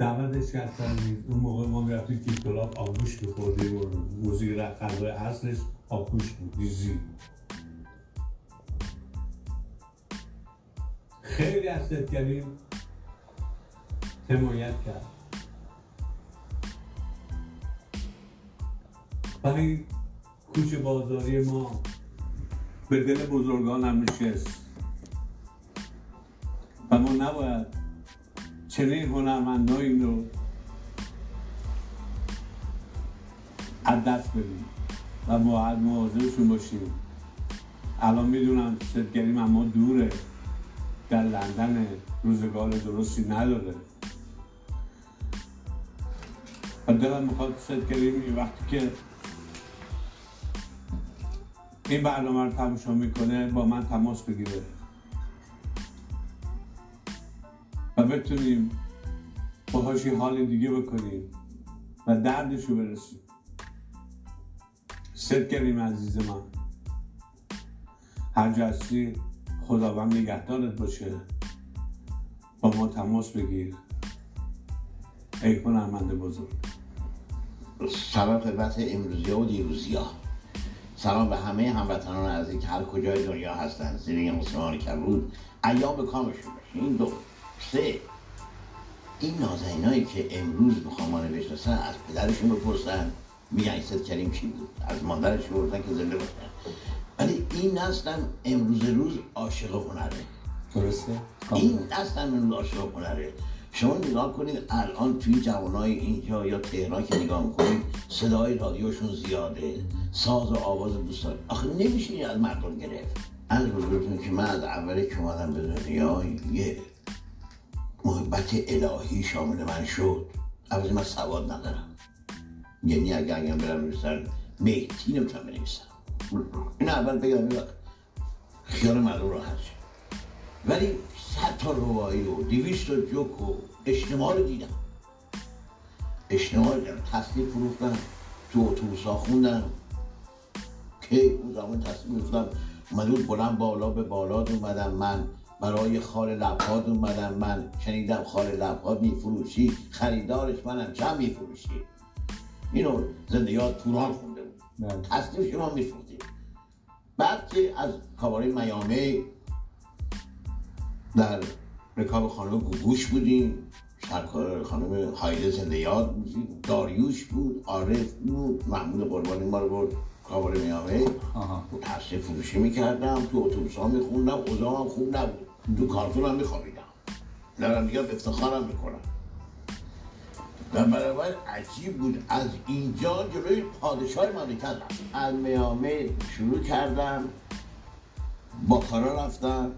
دعوتش کردن. اون موقع ما می‌رفتیم که کلاب آبگوش میخوردیم و موزیک غذای اصلش آبگوش بود دیزی خیلی از ستگریم حمایت کرد. این کوچه بازاری ما به دل بزرگان هم نشست. و ما نباید چنین هنرمندایی رو از دست بدیم و باید مواظبشون باشیم الان می‌دونم ستگریم اما دوره. در لندن روزگار درستی نداره. و دلم می‌خواد یه وقتی که این برنامه رو تماشا می‌کنه با من تماس بگیره. بتونیم باهاش یه حال دیگه بکنیم و دردش رو برسیم ست کریم عزیز من. هر جستی خداوند نگهدارت باشه. با ما تماس بگیر. ای هنرمند بزرگ. سلام خدمت امروزی و دیروزی ها. سلام به همه هموطنان که هر کجای دنیا هستن. زیر مسلمان کبود. ایام کامشون باشه. این دو. سه. این نازنینایی که امروز می‌خوام ما رو بشناسن از پدرشون بپرسن میگن ست کریم چی بود؟ از مادرش بپرسن که زنده باشن. ولی این نسلم امروز روز عاشق هنره. درسته؟ این نسلم امروز عاشق هنره. شما نگاه کنید الان توی جوانای اینجا یا تهران که نگاه می‌کنید صدای رادیوشون زیاده ساز و آواز دوست داره آخه نمیشه از مردم گرفت. از بزرگتون که من از اولی که اومدم به دنیا یه محبت الهی شامل من شد. عوضی من سواد ندارم. یعنی اگر اگر برم نویسن مهتی نمی‌تونم بنویسم. این اول بگم خیال مردم راحت شد ولی صد تا روایی و دویست تا جوک و اجتماع رو دیدم. اجتماع رو دیدم. تصنیف فروختم تو اتوبوس ها خوندم که اون زمان تصنیف فروختم اومده بلند بالا به بالاد اومدم من برای خال لبهاد اومدم من شنیدم خال لبهاد میفروشی خریدارش منم چند میفروشی؟ اینو زنده یاد پوران خونده بود. تصنیف شما میفروختیم بعد که از کاباره میامه در رکاب خانم گوگوش بودیم سرکار خانم هایده زنده یاد بودیم داریوش بود عارف بود محمود قربانی ما رو برد کاباره میامه تصنیف فروشی می‌کردم تو اتوبوس ها میخوندم اوضاع هم خوب نبود. تو کارتون هم میخوابیدم. دارم دیگه افتخارم می‌کنم. و برابر عجیب بود از اینجا جلوی پادشاه مملکت رفتم از میامه شروع کردم با کارا رفتم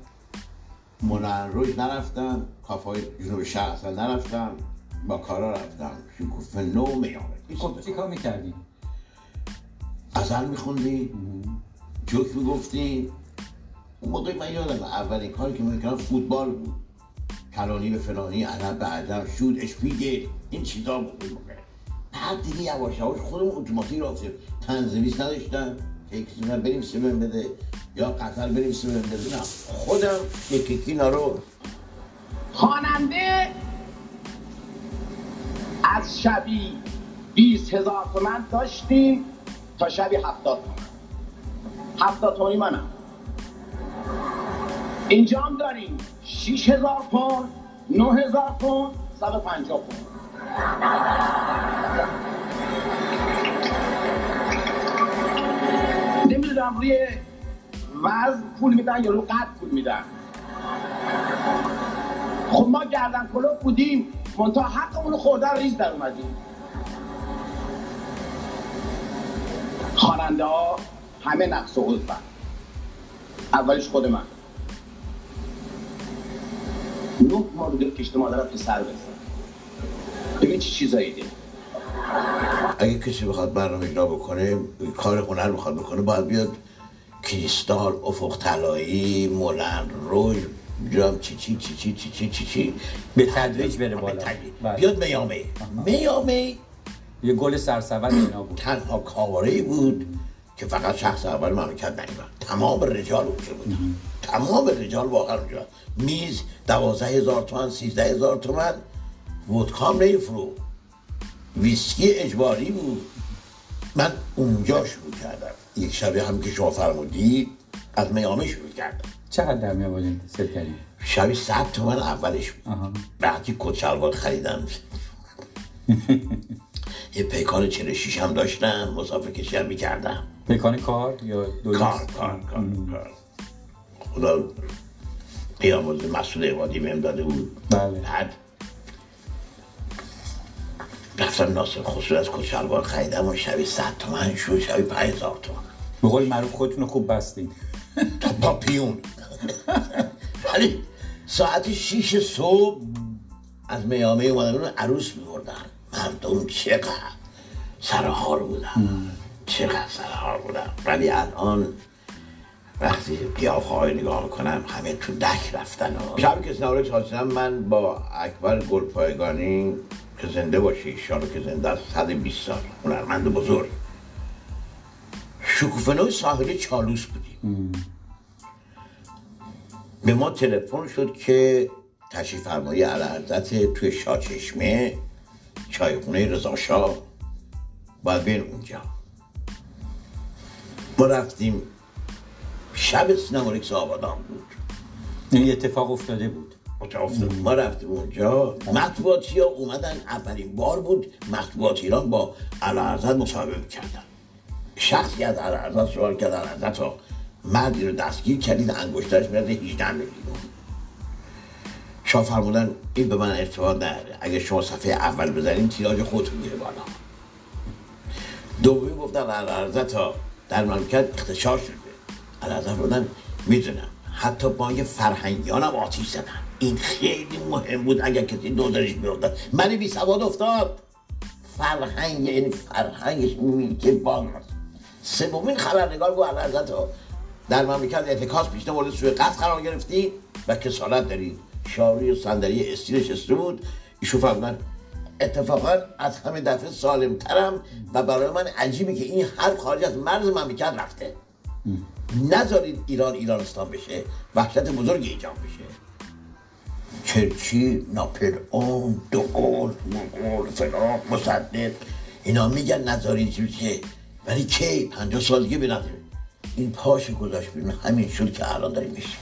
روش نرفتم کافای جنوب شهر اصلا نرفتم با کارا رفتم. شکوفه نو میامه. خب چی کار می‌کردی؟ ازل میخوندی؟ جوک می‌گفتی؟ اون موقع من یادم اولین کاری که می‌کردم فوتبال. بود کلانی به فلانی عرب به عجب شود اشپیگل این چیزا بود. اون موقع بعد دیگه یواش یواش خودم اتوماتیک رفتیم تنظیمیست نداشتم من بریم سیمن بده. یا قطر بریم سیمن بده. نه خودم یکی یکی اینا رو خواننده از شبی 20 هزار تومن داشتیم تا شبی 70 تومن. 70 تومنی منم. اینجا هم داریم. 6 هزار پوند 9 هزار پوند 150 پوند. نمی‌دونم روی وزن پول میدن یا رو قد پول میدن. خب ما گردن کلوب بودیم. منتها حقمون رو خوردن ریز در اومدیم. خواننده ها همه نقص و عضبن اولش خود من. نه ما بودیم کشت مادرم که سر بزن ببین چی چیزایی دیم اگه کسی بخواد برنامه اجرا بکنه کار هنر بخواد بکنه باید بیاد کریستال افق طلایی مولن روی جام چی چی چی چی چی چی چی چی به تدریج بره بالا. بیاد میامه میامه یه گل سرسبد اینا بود تنها کاواره بود که فقط شخص اول مملکت نیومد. تمام رجال اونجا بود. تمام رجال واقعا اونجا. میز دوازده هزار تومن سیزده هزار تومن ودکام نمیفروخت ویسکی اجباری بود. من اونجا شروع کردم. یک شبیه هم که شما فرمودی از میامه شروع کردم. چقدر در می آوردین سرکری شبی صد تومن اولش بود. وقتی کت شلوار خریدم. یه پیکان چهل شیش هم داشتم. مسافر کشی هم می‌کردم. پیکان کار یا دویست؟ کار کار کار کار. خدا قیامت مسئول عبادی بهم داده بود. بله. بعد رفتم ناصر خسرو از کت شلوار خریدم و شبی صد تومن شد شبی پنج هزار تومن. به قول معروف خودتون خوب بستین. تا پاپیون ولی ساعت شیش صبح از میامه اومدن عروس میبردن. مردم چقدر سرحال بودن. چقدر سرحال بودن ولی الان وقتی قیافه های نگاه می‌کنم همه تو دک رفتن و شب که سنوار چهارسینم من با اکبر گلپایگانی که زنده باشه ایشانو که زنده است 120 سال. هنرمند بزرگ. شکوفنوی ساحلی چالوس بودیم. به ما تلفن شد که تشریف فرمایی علعرزت توی شاچشمه چایخونه رضا شاه. باید بریم اونجا. ما رفتیم شب سینما ریکس آبادان بود. این اتفاق افتاده بود. ما رفتیم اونجا. مطبوعاتی ها اومدن؟ اولین بار بود مطبوعات ایران با علعرزت مصاحبه می‌کردن شخصی از علعرزت سوال کرد. علعرزت ها مردی رو دستگیر کردید انگشترش میرده 18 میلیون شاه فرمودن این به من ارتباط نداره. اگه شما صفحه اول بزنین تیراژ خودتون میره بالا. دومی گفتن علعرزت ها در مملکت اختشار شده. علعرزت بودن می‌دونم. حتی بانک فرهنگیان هم آتیش زدن. این خیلی مهم بود اگر کسی دو درش میافتاد من بی سواد افتاد. فرهنگ یعنی فرهنگش میگه هست سومین خبرنگار علعرزت ها در مملکت اعتکاس پیش مورد سوی قصد قرار گرفتی و کسالت دارید شاوری و صندلی استی نشسته بود. ایشون فرمودن اتفاقا از همه دفعه سالم ترم و برای من عجیبه که این حرف خارج از مرز مملکت رفته. نذارید ایران ایرانستان بشه وحشت بزرگی ایجاد بشه. چرچی ناپلئون دوگل مغول فلان مصدق اینا میگن نذارید چی بشه ولی کی؟ پنجاه سال دیگه بنظرید این پاش گذاشت بیرون همین شد که الان داریم میشه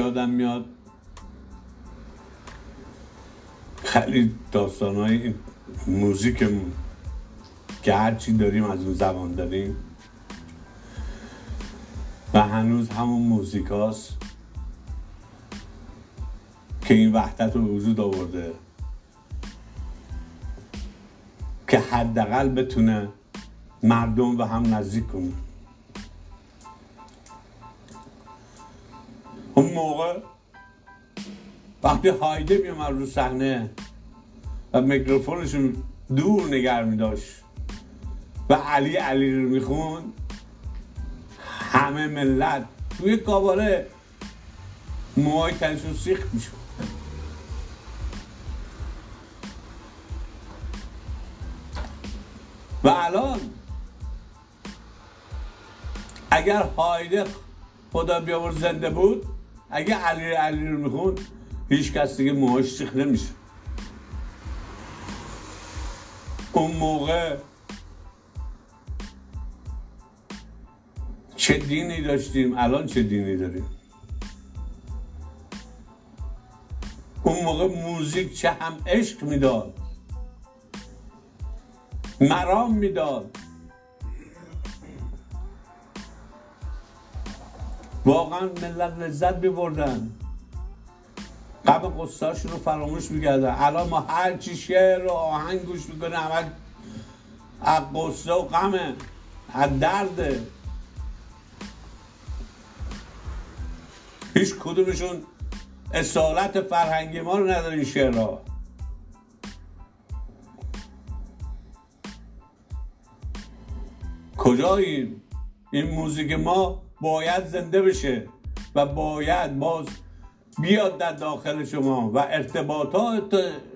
یادم میاد خیلی داستان های موزیکمون که هرچی داریم از اون زبان داریم و هنوز همون موزیک هاست که این وحدت رو وجود آورده که حداقل بتونه مردم به هم نزدیک کنه. موقع وقتی هایده میومد رو صحنه و میکروفونش رو دور نگر می داشت و علی علی رو میخون همه ملت توی کاباره موهای تنشون سیخ میشون و الان اگر هایده خدا بیاور زنده بود اگه علی علی رو میخون هیچ کس دیگه موهاش سیخ نمیشه. اون موقع چه دینی داشتیم؟ الان چه دینی داریم؟ اون موقع موزیک چه هم عشق می‌داد. مرام می‌داد. واقعا ملت لذت میبردن. غم قصهاشون رو فراموش می‌کردن. الان ما هر چی شعر و آهنگ گوش می‌کنه همه از قصه و غمه از درده. هیچ کدومشون اصالت فرهنگی ما رو نداره این شعرها. کجاییم؟ این موزیک ما باید زنده بشه و باید باز بیاد در داخل شما و ارتباطات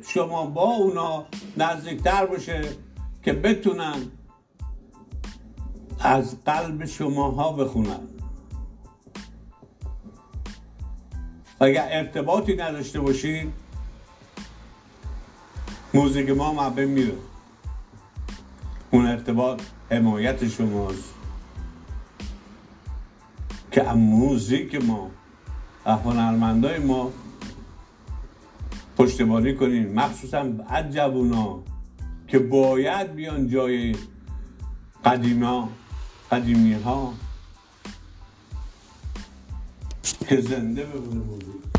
شما با اونا نزدیکتر باشه که بتونن از قلب شماها بخونن. اگر ارتباطی نداشته باشین موزیک ما مبه میره. اون ارتباط حمایت شماست. که موزیک ما هنرمندای ما پشتیبانی کنیم. مخصوصا از جوونا که باید بیان جای قدیما قدیمی ها که زنده بمونه موزیک.